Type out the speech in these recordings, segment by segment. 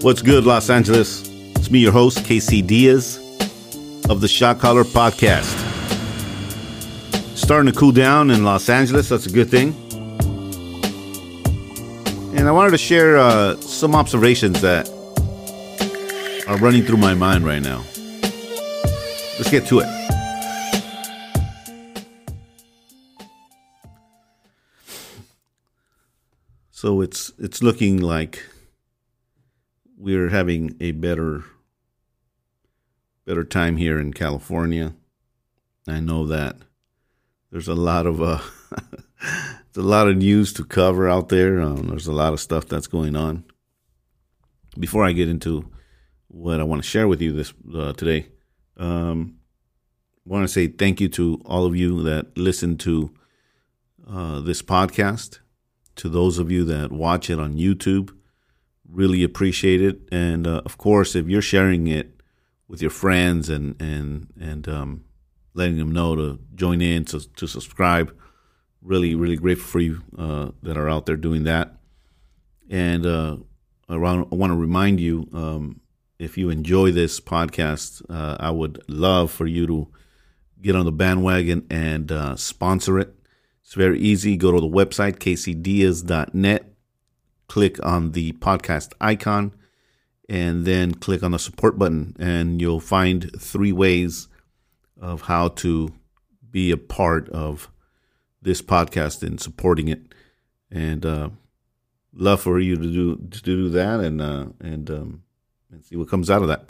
What's good, Los Angeles? It's me, your host, KC Diaz of the Shot Caller Podcast. Starting to cool down in Los Angeles, that's a good thing. And I wanted to share uh, some observations that are running through my mind right now. Let's get to it. So it's it's looking like we're having a better better time here in California. I know that there's a lot of uh, a lot of news to cover out there. Um, there's a lot of stuff that's going on. Before I get into what I want to share with you this uh, today, um, I want to say thank you to all of you that listen to uh, this podcast. To those of you that watch it on YouTube, really appreciate it. And uh, of course, if you're sharing it with your friends and and and um, letting them know to join in to to subscribe, really really grateful for you uh, that are out there doing that. And uh, I want to remind you, um, if you enjoy this podcast, uh, I would love for you to get on the bandwagon and uh, sponsor it. It's very easy. Go to the website, kcdiaz.net, click on the podcast icon, and then click on the support button. And you'll find three ways of how to be a part of this podcast and supporting it. And uh, love for you to do to do that and uh, and um, and see what comes out of that.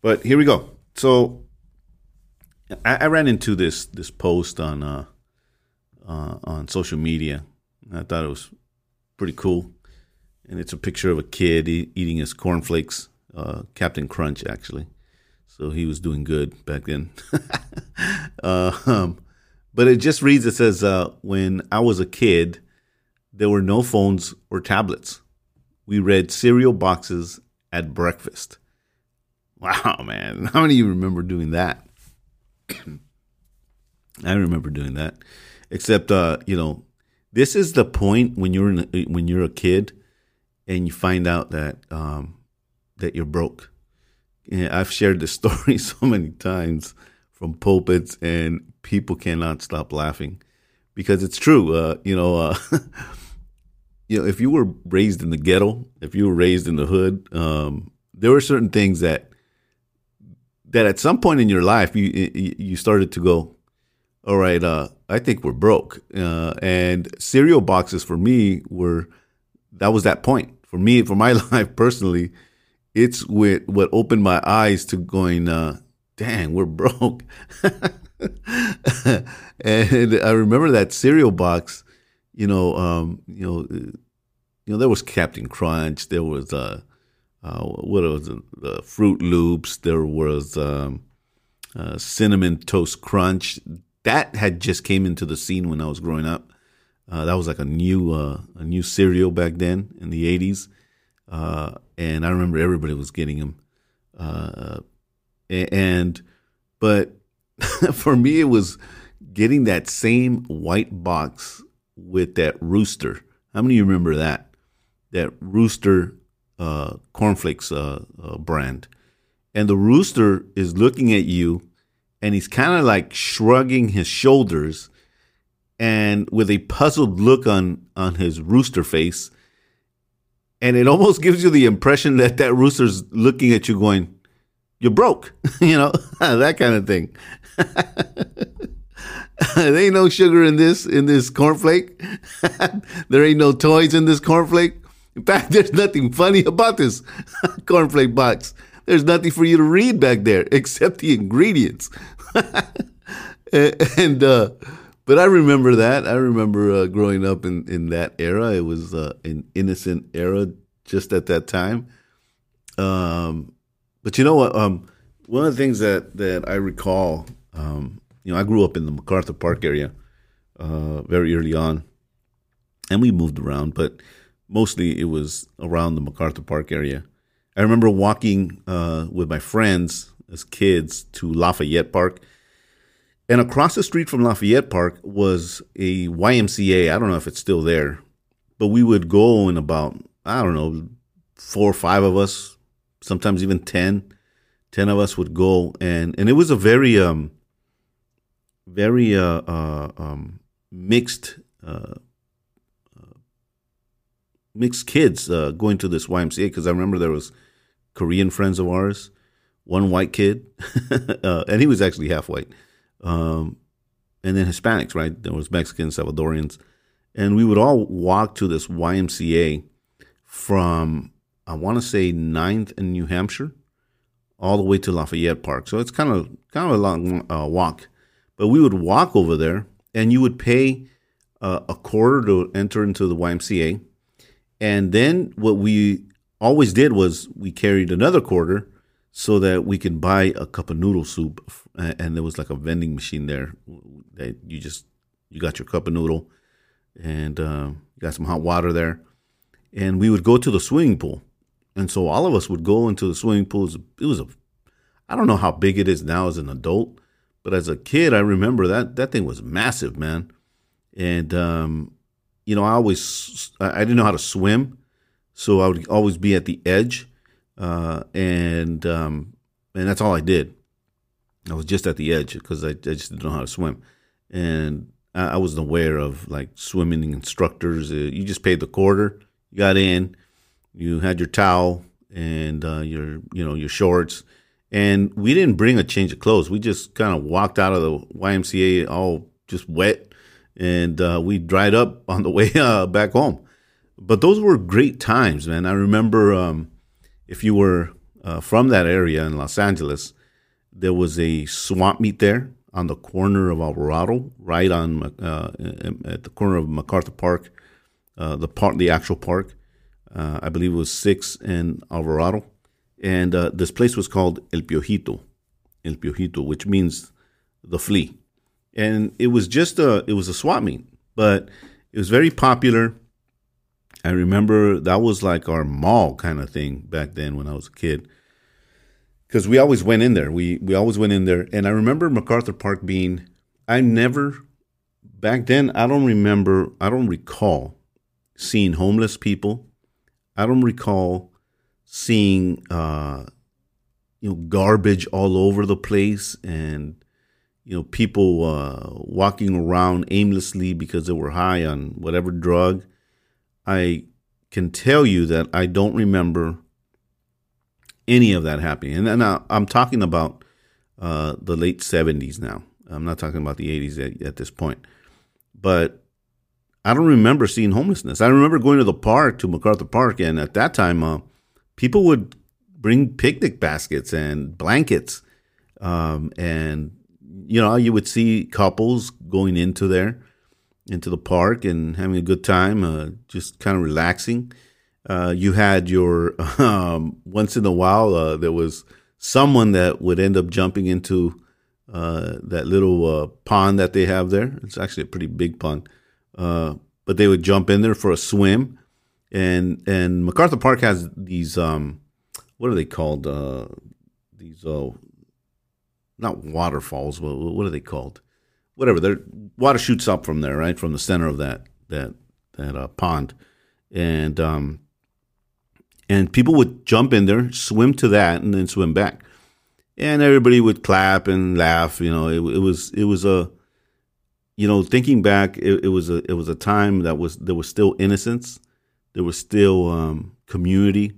But here we go. So I, I ran into this this post on uh, uh, on social media. I thought it was pretty cool, and it's a picture of a kid e- eating his cornflakes, uh, Captain Crunch actually. So he was doing good back then. uh, um, but it just reads. It says, uh, "When I was a kid, there were no phones or tablets. We read cereal boxes at breakfast." Wow, man! How many of you remember doing that? I remember doing that. Except, uh, you know, this is the point when you're in when you're a kid and you find out that um, that you're broke. And I've shared this story so many times from pulpits, and people cannot stop laughing because it's true. Uh, you know, uh, you know, if you were raised in the ghetto, if you were raised in the hood, um, there were certain things that that at some point in your life you you started to go, all right, uh, I think we're broke. Uh, and cereal boxes for me were that was that point for me for my life personally. It's with what opened my eyes to going, uh, dang, we're broke. and I remember that cereal box. You know, um, you know, you know, there was Captain Crunch. There was uh, uh, what was it? Uh, Froot Loops. There was um, uh, Cinnamon Toast Crunch. That had just came into the scene when I was growing up. Uh, that was like a new uh, a new cereal back then in the '80s, uh, and I remember everybody was getting them. and but for me, it was getting that same white box with that rooster. How many of you remember that? That rooster uh, cornflakes uh, uh, brand, and the rooster is looking at you, and he's kind of like shrugging his shoulders, and with a puzzled look on on his rooster face, and it almost gives you the impression that that rooster's looking at you, going, "You're broke," you know, that kind of thing. there ain't no sugar in this in this cornflake. there ain't no toys in this cornflake. In fact, there's nothing funny about this cornflake box. There's nothing for you to read back there except the ingredients. and uh, but I remember that. I remember uh, growing up in in that era. It was uh, an innocent era just at that time. Um, but you know what? Um, one of the things that that I recall, um, you know, I grew up in the MacArthur Park area uh, very early on, and we moved around, but mostly it was around the MacArthur Park area. I remember walking uh, with my friends as kids to Lafayette Park, and across the street from Lafayette Park was a YMCA. I don't know if it's still there, but we would go in about I don't know four or five of us, sometimes even 10, 10 of us would go, and and it was a very um, very uh, uh um, mixed uh, uh, mixed kids uh, going to this YMCA because I remember there was Korean friends of ours, one white kid, uh, and he was actually half white, um, and then Hispanics, right? There was Mexicans, Salvadorians, and we would all walk to this YMCA from I want to say 9th in New Hampshire all the way to Lafayette Park. So it's kind of kind of a long uh, walk, but we would walk over there, and you would pay uh, a quarter to enter into the YMCA, and then what we always did was we carried another quarter so that we could buy a cup of noodle soup, and there was like a vending machine there that you just you got your cup of noodle, and uh, got some hot water there, and we would go to the swimming pool and so all of us would go into the swimming pool. It was a, I don't know how big it is now as an adult, but as a kid, I remember that that thing was massive, man. And um, you know, I always I didn't know how to swim, so I would always be at the edge, uh, and um, and that's all I did. I was just at the edge because I, I, just didn't know how to swim, and I, I wasn't aware of like swimming instructors. Uh, you just paid the quarter, you got in, you had your towel and uh, your you know your shorts, and we didn't bring a change of clothes. We just kind of walked out of the YMCA all just wet, and uh, we dried up on the way uh, back home. But those were great times, man. I remember um, if you were uh, from that area in Los Angeles, there was a swamp meet there on the corner of Alvarado, right on uh, at the corner of MacArthur Park, uh, the park, the actual park uh, I believe it was six in Alvarado. And uh, this place was called El Piojito, El Piojito, which means the flea. And it was just a, it was a swap meet, but it was very popular. I remember that was like our mall kind of thing back then when I was a kid. Because we always went in there. We we always went in there. And I remember MacArthur Park being I never back then I don't remember I don't recall seeing homeless people I don't recall seeing uh, you know garbage all over the place and you know people uh, walking around aimlessly because they were high on whatever drug. I can tell you that I don't remember any of that happening, and, and I, am talking about uh, the late '70s now. I'm not talking about the '80s at, at this point, but I don't remember seeing homelessness. I remember going to the park, to MacArthur Park, and at that time, uh, people would bring picnic baskets and blankets. Um, and, you know, you would see couples going into there, into the park and having a good time, uh, just kind of relaxing. Uh, you had your, um, once in a while, uh, there was someone that would end up jumping into uh, that little uh, pond that they have there. It's actually a pretty big pond uh, but they would jump in there for a swim. And and MacArthur Park has these um, what are they called? These uh, not waterfalls, but what are they called? Whatever. Their water shoots up from there, right from the center of that that that uh, pond, and um, and people would jump in there, swim to that, and then swim back, and everybody would clap and laugh. You know, it, it was it was a you know, thinking back, it, it, was a it was a time that was there was still innocence, there was still um, community.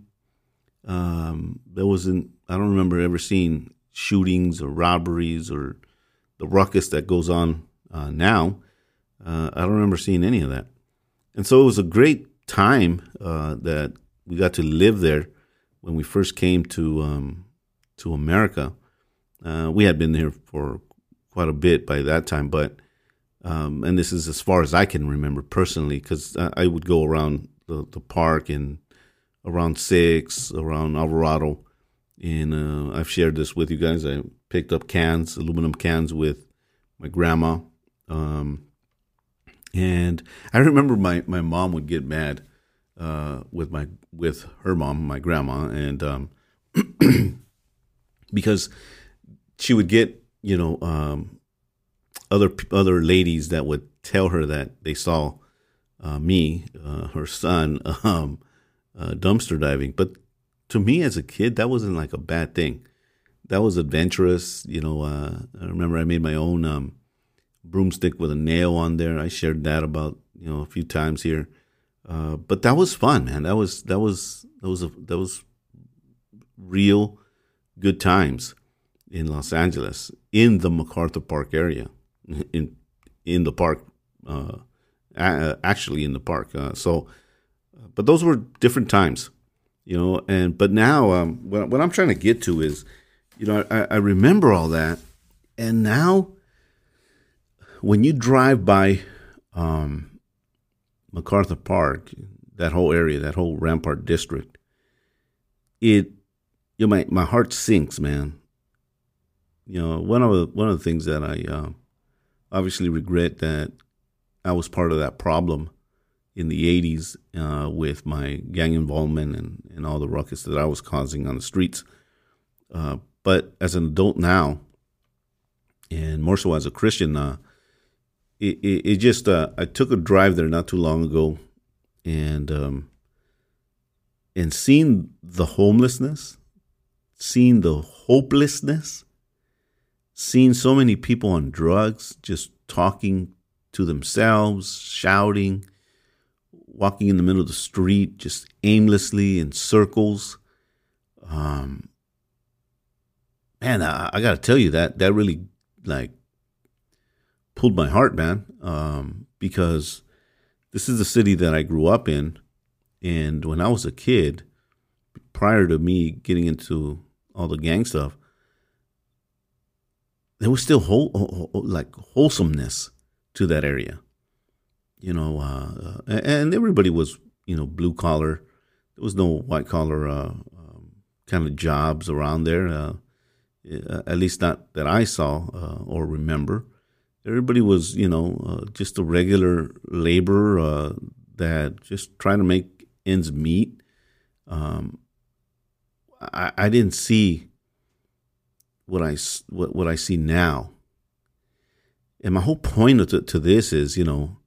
Um, there wasn't. I don't remember ever seeing shootings or robberies or the ruckus that goes on uh, now. Uh, I don't remember seeing any of that, and so it was a great time uh, that we got to live there when we first came to um, to America. Uh, we had been here for quite a bit by that time, but um, and this is as far as I can remember personally, because I, I, would go around the, the park and around Six, around Alvarado, and uh, I've shared this with you guys. I picked up cans, aluminum cans, with my grandma, um, and I remember my, my mom would get mad uh, with my with her mom, my grandma, and um, because she would get you know um, other other ladies that would tell her that they saw uh, me, uh, her son, um, uh, dumpster diving. But to me as a kid, that wasn't like a bad thing. That was adventurous. You know, uh, I remember I made my own um, broomstick with a nail on there. I shared that about you know a few times here. Uh, but that was fun, man. That was that was that was a, that was real good times in Los Angeles in the MacArthur Park area, in in the park, uh, actually in the park. Uh, so, but those were different times, you know. And but now, um, what, what I'm trying to get to is, you know, I, I remember all that, and now when you drive by um, MacArthur Park, that whole area, that whole Rampart district, it, you know, my my heart sinks, man. You know, one of the one of the things that I uh, obviously regret that I was part of that problem in the 80s uh, with my gang involvement and, and all the ruckus that I was causing on the streets. Uh, but as an adult now, and more so as a Christian, uh, it, it, it, just, uh, I took a drive there not too long ago and, um, and seeing the homelessness, seeing the hopelessness, seeing so many people on drugs just talking to themselves, shouting, walking in the middle of the street, just aimlessly in circles. Um, man, I, I got to tell you that that really like pulled my heart, man, um, because this is the city that I grew up in, and when I was a kid, prior to me getting into all the gang stuff, there was still whole, like wholesomeness to that area, you know, uh, and everybody was you know blue collar. There was no white collar uh, um, kind of jobs around there, uh, at least not that I saw uh, or remember. Everybody was you know uh, just a regular laborer uh, that just trying to make ends meet. Um, I, I didn't see what I what, what I see now. And my whole point to, to this is, you know,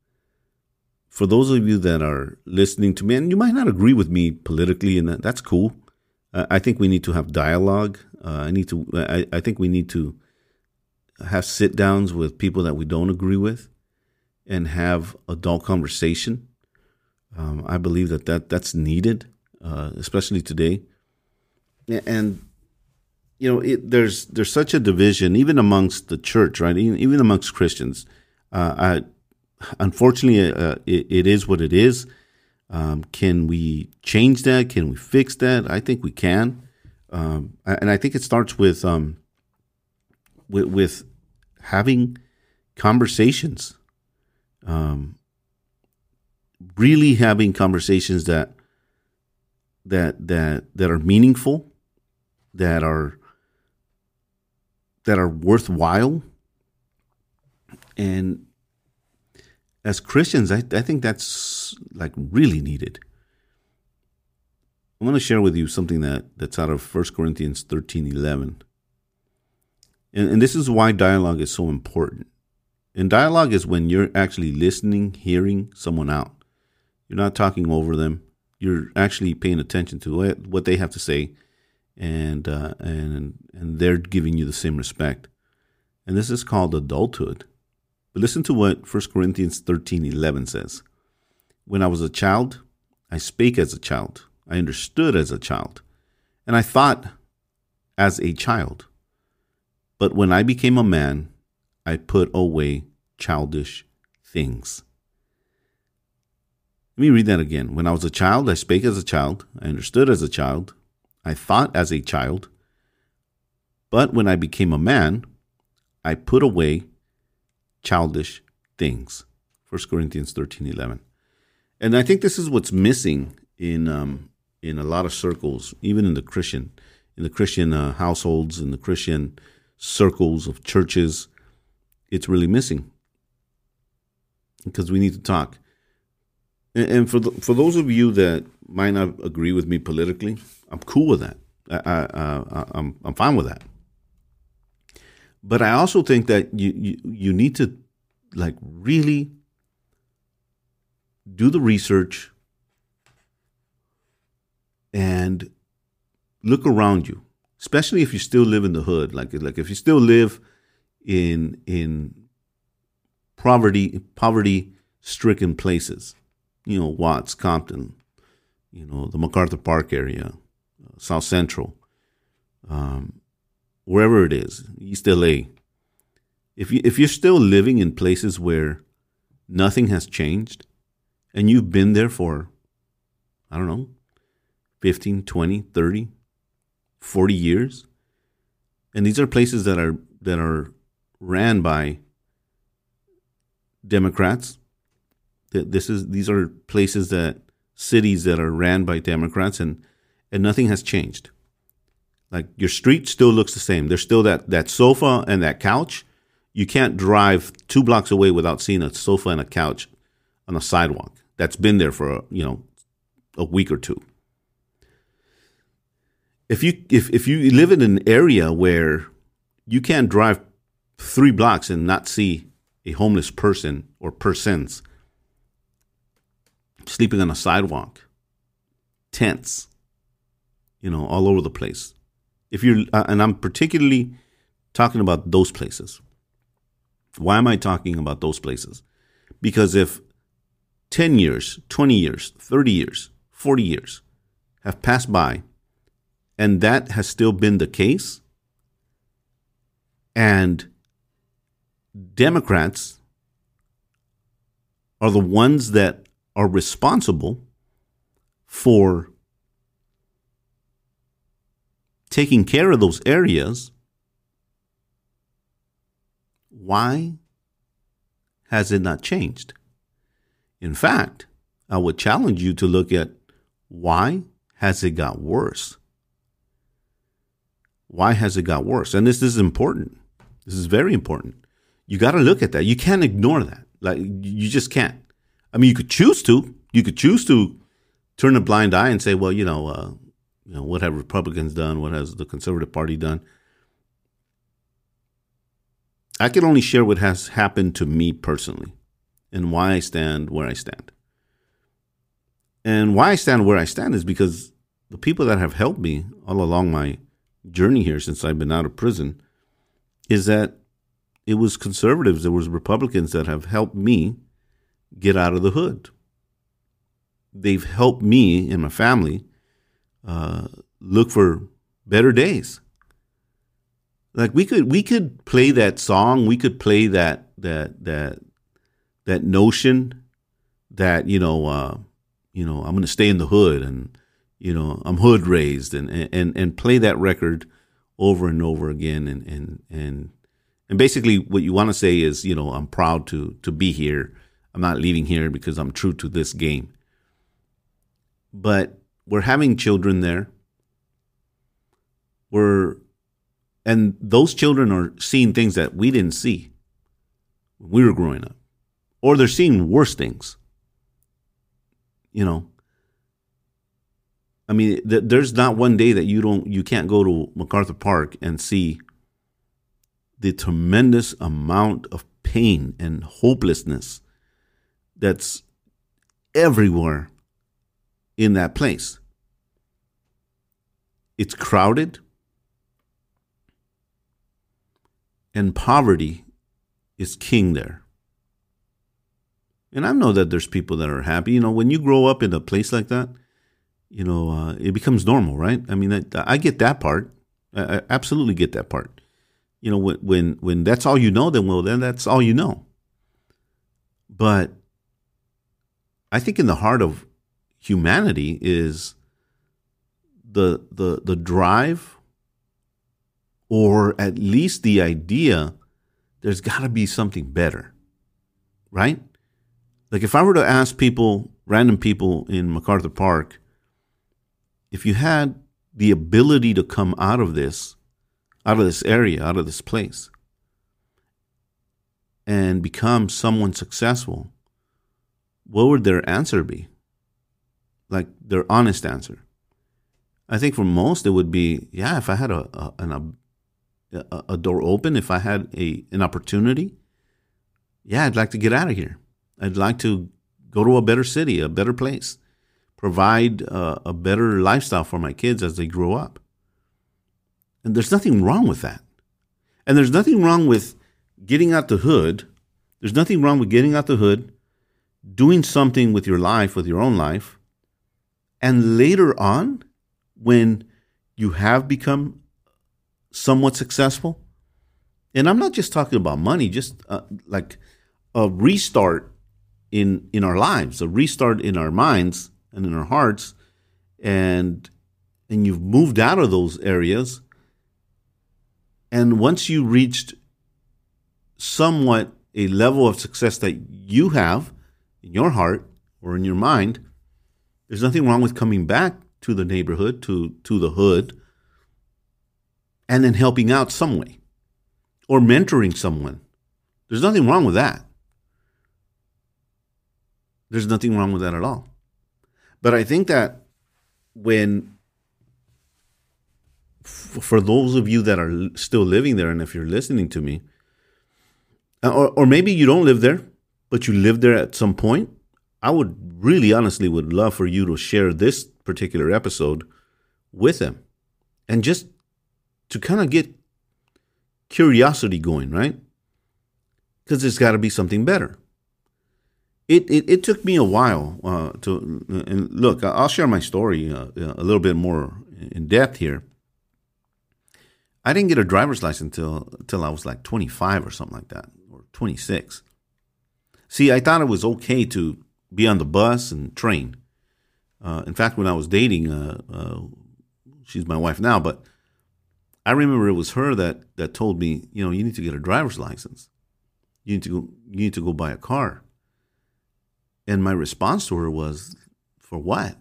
for those of you that are listening to me, and you might not agree with me politically, and that, that's cool. I think we need to have dialogue. Uh, I need to. I, I think we need to have sit downs with people that we don't agree with, and have adult conversation. Um, I believe that, that that's needed, uh, especially today. And you know, it, there's there's such a division even amongst the church, right? Even, even amongst Christians. Uh, I, unfortunately, uh, it, it is what it is. Um, can we change that? Can we fix that? I think we can, um, and I think it starts with um, with, with having conversations, um, really having conversations that that that that are meaningful, that are that are worthwhile. And as Christians, I, I think that's like really needed. I want to share with you something that, that's out of 1 Corinthians 13 11. And, and this is why dialogue is so important. And dialogue is when you're actually listening, hearing someone out. You're not talking over them. You're actually paying attention to what they have to say and uh, and and they're giving you the same respect. And this is called adulthood. But listen to what 1 Corinthians 13 11 says. When I was a child, I spake as a child, I understood as a child, and I thought as a child. But when I became a man, I put away childish things. Let me read that again. When I was a child, I spake as a child, I understood as a child, I thought as a child, but when I became a man, I put away childish things. 1 Corinthians 13 11. And I think this is what's missing in um, in a lot of circles, even in the Christian, in the Christian uh, households, in the Christian circles of churches. It's really missing because we need to talk. And, and for the, for those of you that might not agree with me politically, I'm cool with that. I, I, I, I'm I'm fine with that. But I also think that you, you you need to like really do the research and look around you, especially if you still live in the hood. Like like if you still live in in poverty poverty stricken places, you know Watts, Compton, you know the MacArthur Park area, South Central, um, wherever it is, East LA. If you if you're still living in places where nothing has changed, and you've been there for, I don't know, 15, 20, 30, 40 years. And these are places that are that are ran by Democrats. This is these are places that cities that are ran by Democrats and and nothing has changed. Like your street still looks the same. There's still that that sofa and that couch. You can't drive two blocks away without seeing a sofa and a couch on a sidewalk that's been there for you know a week or two. If you if if you live in an area where you can't drive three blocks and not see a homeless person or persons sleeping on a sidewalk, tents, you know, all over the place. If you're, uh, and I'm particularly talking about those places. Why am I talking about those places? Because if 10 years, 20 years, 30 years, 40 years have passed by, and that has still been the case, and Democrats are the ones that are responsible for taking care of those areas, why has it not changed? In fact, I would challenge you to look at why has it got worse? Why has it got worse? And this, this is important. This is very important. You got to look at that. You can't ignore that. Like you just can't. I mean, you could choose to. You could choose to turn a blind eye and say, well, you know, uh, you know, what have Republicans done? What has the Conservative Party done? I can only share what has happened to me personally and why I stand where I stand. And why I stand where I stand is because the people that have helped me all along my journey here since I've been out of prison is that it was conservatives, it was Republicans that have helped me get out of the hood. They've helped me and my family uh, look for better days. Like we could we could play that song, we could play that that that that notion that you know uh, you know I'm going to stay in the hood and you know I'm hood raised and and and play that record over and over again and and and and basically what you want to say is you know I'm proud to to be here I'm not leaving here because I'm true to this game but we're having children there. We're and those children are seeing things that we didn't see when we were growing up. Or they're seeing worse things. You know, I mean, th- there's not one day that you don't you can't go to MacArthur Park and see the tremendous amount of pain and hopelessness that's everywhere in that place. It's crowded, and poverty is king there. And I know that there's people that are happy. You know, when you grow up in a place like that, you know, uh, it becomes normal, right? I mean, I, I get that part. I, I, absolutely get that part. You know, when when when that's all you know, then well, then that's all you know. But I think in the heart of humanity is the the the drive, or at least the idea. There's got to be something better, right? Like if I were to ask people, random people in MacArthur Park, if you had the ability to come out of this, out of this area, out of this place, and become someone successful, what would their answer be? Like their honest answer. I think for most it would be, yeah, if I had a, a an, a, a door open, if I had a an opportunity, yeah, I'd like to get out of here. I'd like to go to a better city, a better place, provide uh, a better lifestyle for my kids as they grow up. And there's nothing wrong with that. And there's nothing wrong with getting out the hood. There's nothing wrong with getting out the hood, doing something with your life, with your own life. And later on, when you have become somewhat successful, and I'm not just talking about money, just uh, like a restart in in our lives, a restart in our minds and in our hearts, and and you've moved out of those areas. And once you reached somewhat a level of success that you have in your heart or in your mind, there's nothing wrong with coming back to the neighborhood, to, to the hood, and then helping out some way or mentoring someone. There's nothing wrong with that. There's nothing wrong with that at all. But I think that when, for those of you that are still living there, and if you're listening to me, uh, or, or maybe you don't live there, but you lived there at some point, I would really honestly would love for you to share this particular episode with them and just to kind of get curiosity going, right? Because there's got to be something better it, it, it took me a while uh, to and look. I'll share my story uh, a little bit more in depth here. I didn't get a driver's license until until I was like 25 or something like that, or 26. See, I thought it was okay to be on the bus and train. Uh, in fact, when I was dating, uh, uh, she's my wife now, but I remember it was her that that told me, you know, you need to get a driver's license. You need to go, you need to go buy a car. And my response to her was, For what?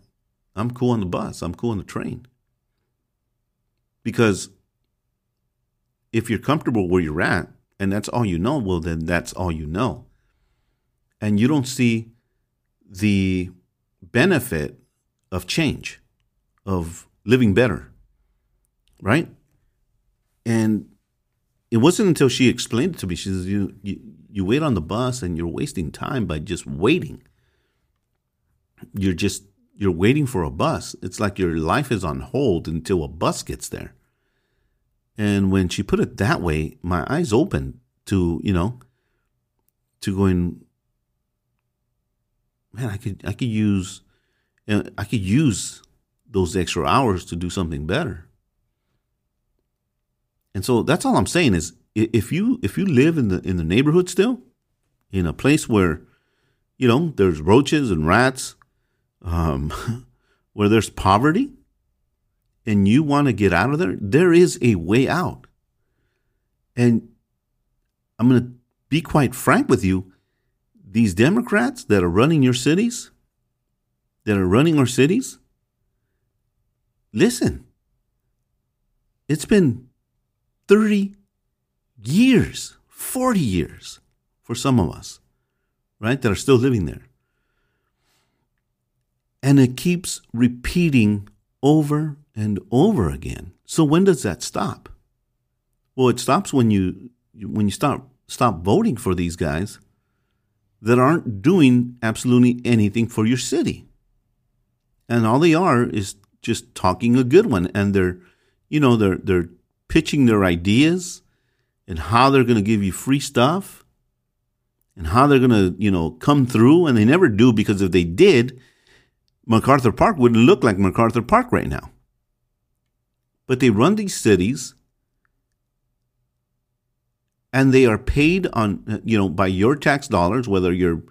I'm cool on the bus. I'm cool on the train. Because if you're comfortable where you're at and that's all you know, well, then that's all you know. And you don't see the benefit of change, of living better, right? And it wasn't until she explained it to me. She says, "You you, you wait on the bus, and you're wasting time by just waiting." you're just you're waiting for a bus. It's like your life is on hold until a bus gets there. And when she put it that way, my eyes opened to, you know, to going, man, I could I could use I could use those extra hours to do something better. And so that's all I'm saying is if you if you live in the in the neighborhood still, in a place where, you know, there's roaches and rats um, where there's poverty and you want to get out of there, there is a way out. And I'm going to be quite frank with you. These Democrats that are running your cities, that are running our cities, listen, it's been 30 years, 40 years for some of us, right, that are still living there. And it keeps repeating over and over again. So when does that stop? Well, it stops when you when you stop stop voting for these guys that aren't doing absolutely anything for your city. And all they are is just talking a good one and they're you know they're they're pitching their ideas and how they're going to give you free stuff and how they're going to, you know, come through and they never do because if they did, MacArthur Park wouldn't look like MacArthur Park right now. But they run these cities and they are paid on you know by your tax dollars whether you're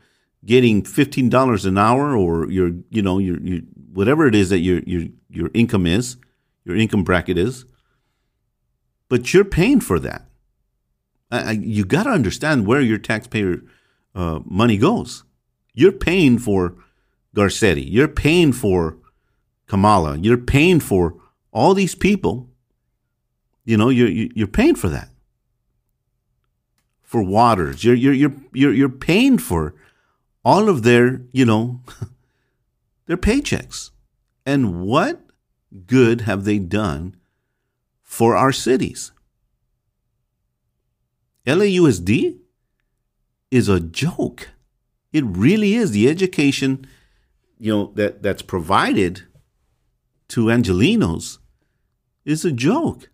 getting $15 an hour or you're you know your you whatever it is that your your your income is, your income bracket is. But you're paying for that. I, you got to understand where your taxpayer uh, money goes. You're paying for Garcetti. You're paying for Kamala. You're paying for all these people. You know, you're you're paying for that. For Waters, you're you're you're you're you're paying for all of their you know their paychecks. And what good have they done for our cities? LAUSD is a joke. It really is. The education you know that that's provided to Angelenos is a joke.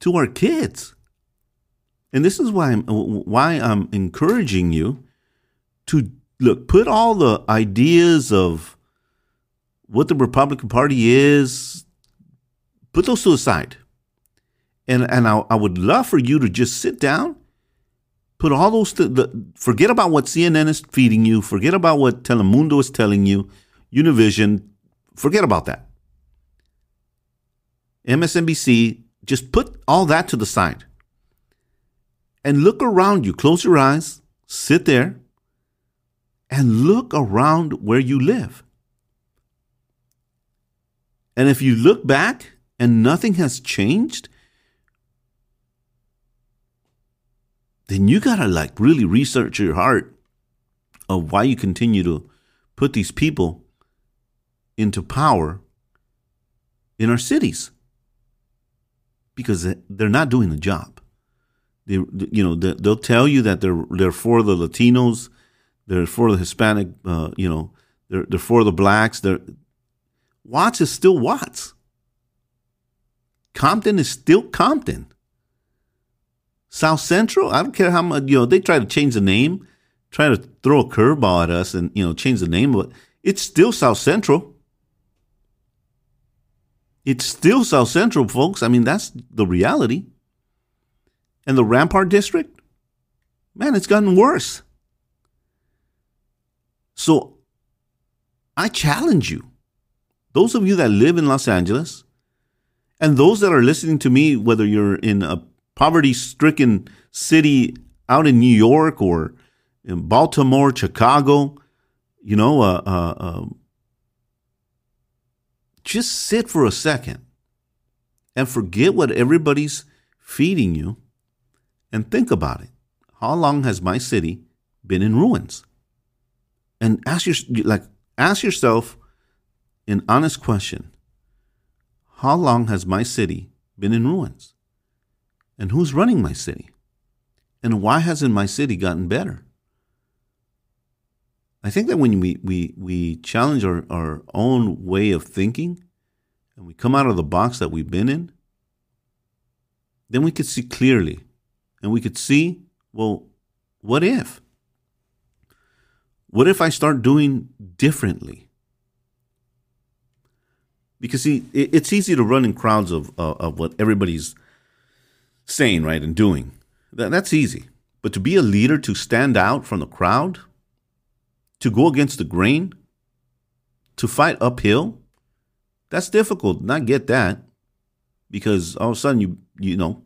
to our kids. And this is why I'm why I'm encouraging you to look put all the ideas of what the Republican Party is, put those to the side. And and I, I would love for you to just sit down, put all those to the, forget about what CNN is feeding you, forget about what Telemundo is telling you, Univision, forget about that. MSNBC, just put all that to the side and look around you. Close your eyes, sit there, and look around where you live. And if you look back and nothing has changed, then you got to like really research your heart of why you continue to put these people into power in our cities because they're not doing the job. They, you know, they'll tell you that they're they're for the Latinos, they're for the Hispanic, uh, you know, they're they're for the blacks. They're Watts is still Watts. Compton is still Compton. South Central, I don't care how much, you know, they try to change the name, try to throw a curveball at us and, you know, change the name, but it's still South Central. It's still South Central, folks. I mean, that's the reality. And the Rampart District, man, it's gotten worse. So I challenge you, those of you that live in Los Angeles, and those that are listening to me, whether you're in a poverty stricken city out in New York or in Baltimore, Chicago, you know, uh, uh, uh, just sit for a second and forget what everybody's feeding you and think about it. How long has my city been in ruins? And ask your like ask yourself an honest question. How long has my city been in ruins? And who's running my city? And why hasn't my city gotten better? I think that when we, we, we challenge our, our own way of thinking and we come out of the box that we've been in, then we could see clearly and we could see, well, what if? What if I start doing differently? Because see, it's easy to run in crowds of, uh, of what everybody's saying, right, and doing. That, that's easy. But to be a leader, to stand out from the crowd, to go against the grain, to fight uphill, that's difficult. Not get that because all of a sudden you you know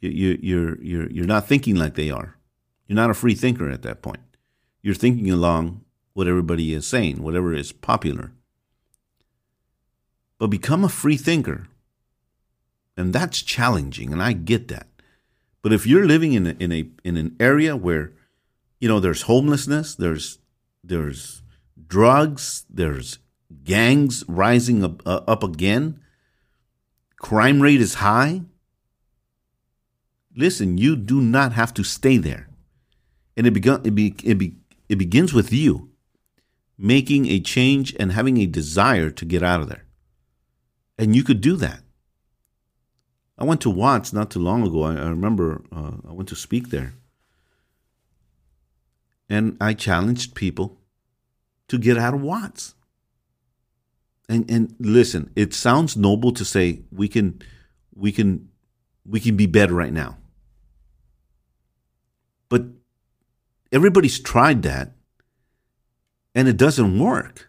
you you're you're you're not thinking like they are. You're not a free thinker at that point. You're thinking along what everybody is saying, whatever is popular. But become a free thinker and that's challenging, and I get that. But if you're living in a, in a in an area where, you know, there's homelessness, there's there's drugs, there's gangs rising up, uh, up again, crime rate is high. Listen, you do not have to stay there, and it begun it be, it, be, it begins with you making a change and having a desire to get out of there, and you could do that. I went to Watts not too long ago. I, I remember uh, I went to speak there. And I challenged people to get out of Watts. And and listen, it sounds noble to say we can we can we can be better right now. But everybody's tried that and it doesn't work.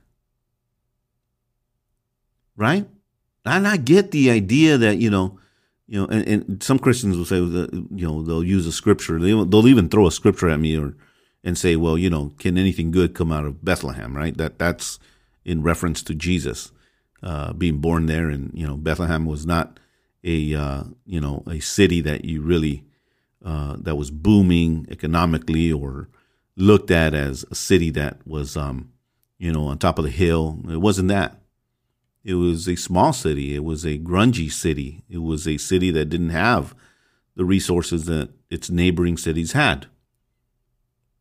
Right? And I get the idea that, you know, you know, and, and some Christians will say you know they'll use a scripture. They, they'll even throw a scripture at me or and say, well, you know, can anything good come out of Bethlehem? Right? That that's in reference to Jesus uh, being born there, and you know, Bethlehem was not a uh, you know a city that you really uh, that was booming economically or looked at as a city that was um, you know on top of the hill. It wasn't that. It was a small city. It was a grungy city. It was a city that didn't have the resources that its neighboring cities had.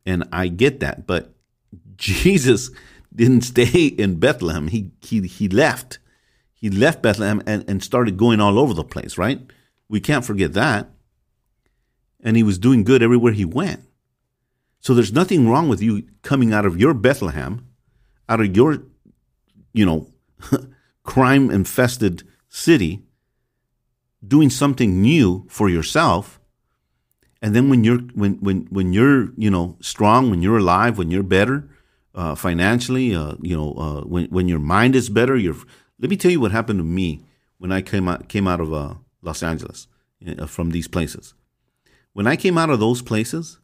And I get that, but Jesus didn't stay in Bethlehem. He he he left. He left Bethlehem and, and started going all over the place, right? We can't forget that. And he was doing good everywhere he went. So there's nothing wrong with you coming out of your Bethlehem, out of your, you know, crime infested city, doing something new for yourself. And then when you're when when when you're you know strong, when you're alive, when you're better uh, financially, uh, you know, uh, when when your mind is better, you're. Let me tell you what happened to me when I came out came out of uh, Los Angeles uh, from these places. When I came out of those places,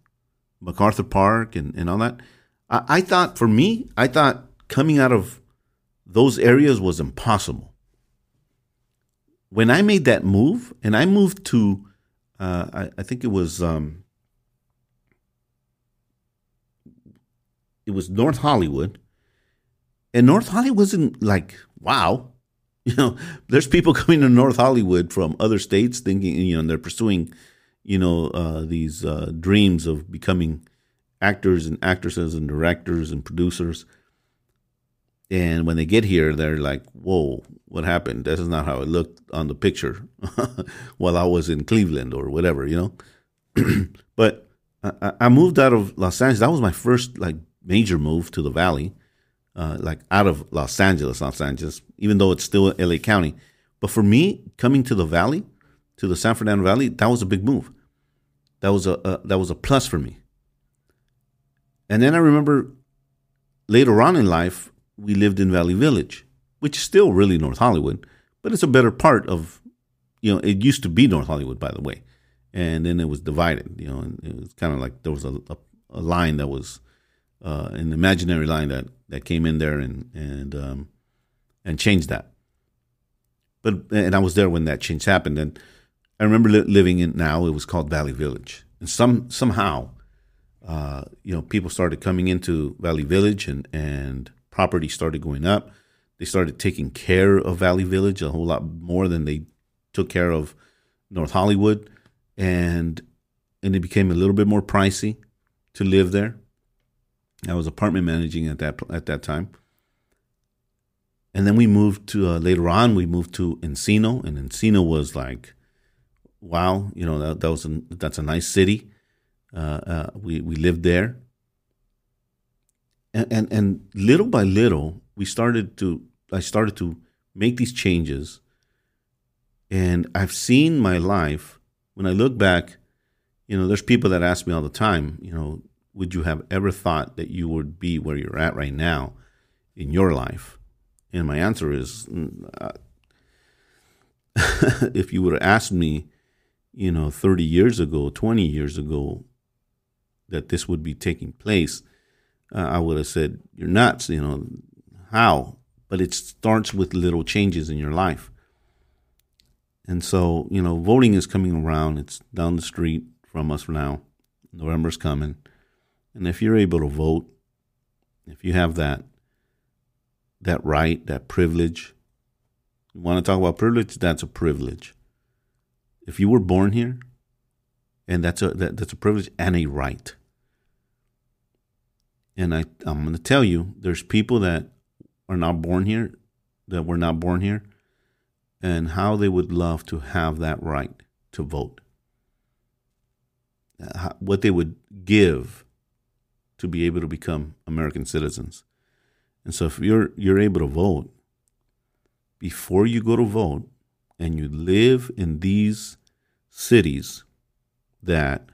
MacArthur Park and, and all that, I, I thought for me, I thought coming out of those areas was impossible. When I made that move, and I moved to, uh, I, I, think it was, um, it was North Hollywood, and North Hollywood wasn't like wow, you know. There's people coming to North Hollywood from other states, thinking you know, and they're pursuing, you know, uh, these uh, dreams of becoming actors and actresses and directors and producers and when they get here, they're like, whoa, what happened? This is not how it looked on the picture while I was in Cleveland or whatever, you know? but I, I, moved out of Los Angeles. That was my first like major move to the Valley, uh, like out of Los Angeles, Los Angeles, even though it's still LA County. But for me, coming to the Valley, to the San Fernando Valley, that was a big move. That was a, a that was a plus for me. And then I remember later on in life, we lived in Valley Village, which is still really North Hollywood, but it's a better part of, you know, it used to be North Hollywood, by the way. And then it was divided, you know, and it was kind of like there was a, a, a line that was uh, an imaginary line that, that came in there and, and, um, and changed that. But, and I was there when that change happened. And I remember li- living in now, it was called Valley Village. And some, somehow, uh, you know, people started coming into Valley Village and, and property started going up. They started taking care of Valley Village a whole lot more than they took care of North Hollywood, and and it became a little bit more pricey to live there. I was apartment managing at that at that time, and then we moved to uh, later on. We moved to Encino, and Encino was like, wow, you know that, that was a, that's a nice city. Uh, uh, we we lived there, and, and and little by little we started to I started to make these changes. And I've seen my life when I look back you know there's people that ask me all the time you know would you have ever thought that you would be where you're at right now in your life? And my answer is mm, uh, if you would have asked me you know 30 years ago 20 years ago that this would be taking place uh, I would have said, You're nuts, you know, how? But it starts with little changes in your life. And so, you know, voting is coming around. It's down the street from us now. November's coming. And if you're able to vote, if you have that that right, that privilege, you want to talk about privilege, that's a privilege. If you were born here, and that's a that, that's a privilege and a right. And I, I'm going to tell you, there's people that are not born here, that were not born here, and how they would love to have that right to vote. Uh, how, what they would give to be able to become American citizens. And so if you're you're able to vote, before you go to vote and you live in these cities that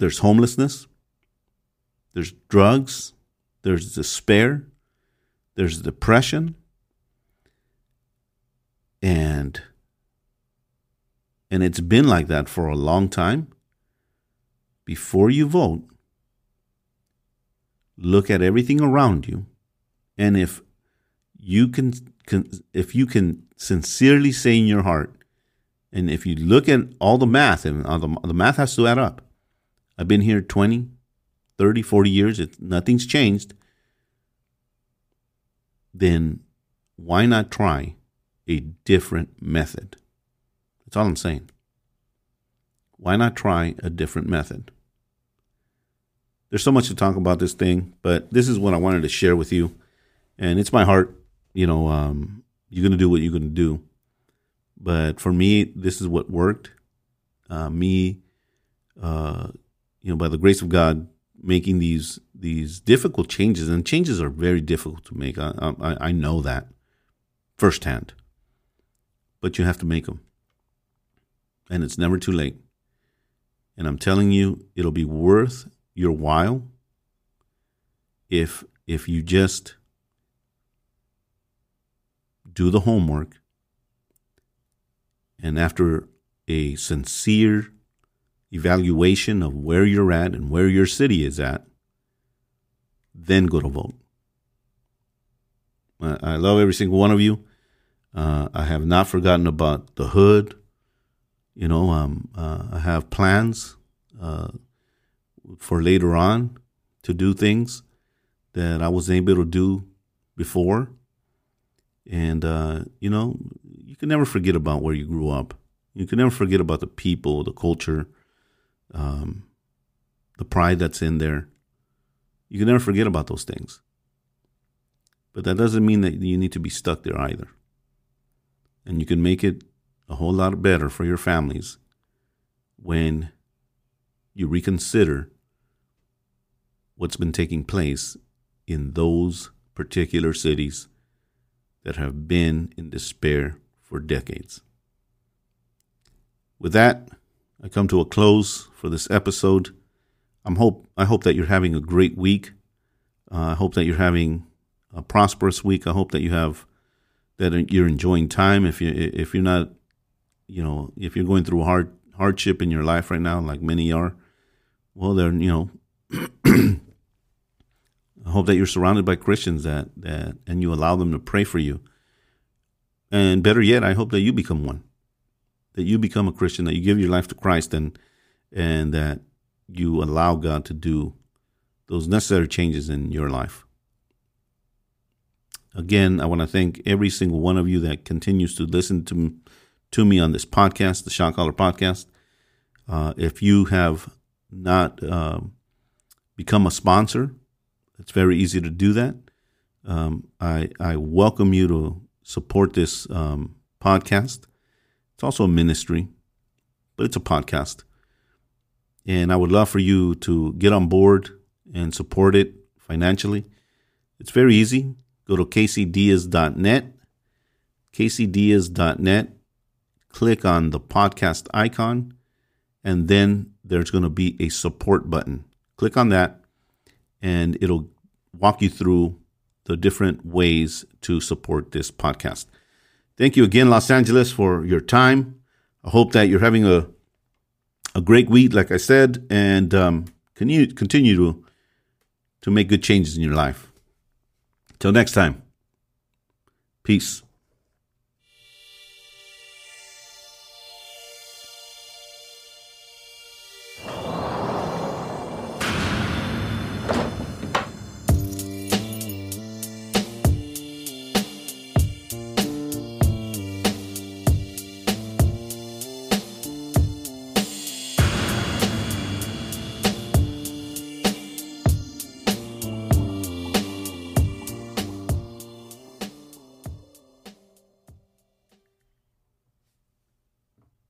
There's homelessness, there's drugs, there's despair, there's depression, and and it's been like that for a long time. Before you vote, look at everything around you, and if you can, can if you can sincerely say in your heart, and if you look at all the math, and the, the math has to add up, I've been here 20, 30, 40 years. It, nothing's changed. Then why not try a different method? That's all I'm saying. Why not try a different method? There's so much to talk about this thing, but this is what I wanted to share with you. And it's my heart. You know, um, you're going to do what you're going to do. But for me, this is what worked. Uh, me, uh, you know, by the grace of God, making these these difficult changes, and changes are very difficult to make. I, I, I know that firsthand. But you have to make them, and it's never too late. And I'm telling you, it'll be worth your while if if you just do the homework and after a sincere evaluation of where you're at and where your city is at, then go to vote. I love every single one of you. Uh, I have not forgotten about the hood. You know, um, uh, I have plans uh, for later on to do things that I wasn't able to do before. And, uh, you know, you can never forget about where you grew up. You can never forget about the people, the culture, um, the pride that's in there. You can never forget about those things. But that doesn't mean that you need to be stuck there either. And you can make it a whole lot better for your families when you reconsider what's been taking place in those particular cities that have been in despair for decades. With that, I come to a close for this episode. I'm hope I hope that you're having a great week. Uh, I hope that you're having a prosperous week. I hope that you have that you're enjoying time. If you if you're not, you know, if you're going through hard hardship in your life right now, like many are, well, they're you know. I hope that you're surrounded by Christians that that and you allow them to pray for you. And better yet, I hope that you become one. That you become a Christian, that you give your life to Christ and and that you allow God to do those necessary changes in your life. Again, I want to thank every single one of you that continues to listen to, to me on this podcast, the Shot Caller Podcast. Uh, if you have not uh, become a sponsor, it's very easy to do that. Um, I, I welcome you to support this um, podcast. It's also a ministry, but it's a podcast. And I would love for you to get on board and support it financially. It's very easy. Go to caseydiaz.net, caseydiaz.net, click on the podcast icon, and then there's going to be a support button. Click on that, and it'll walk you through the different ways to support this podcast. Thank you again, Los Angeles, for your time. I hope that you're having a a great week, like I said, and um, continue continue to to make good changes in your life. Till next time, peace.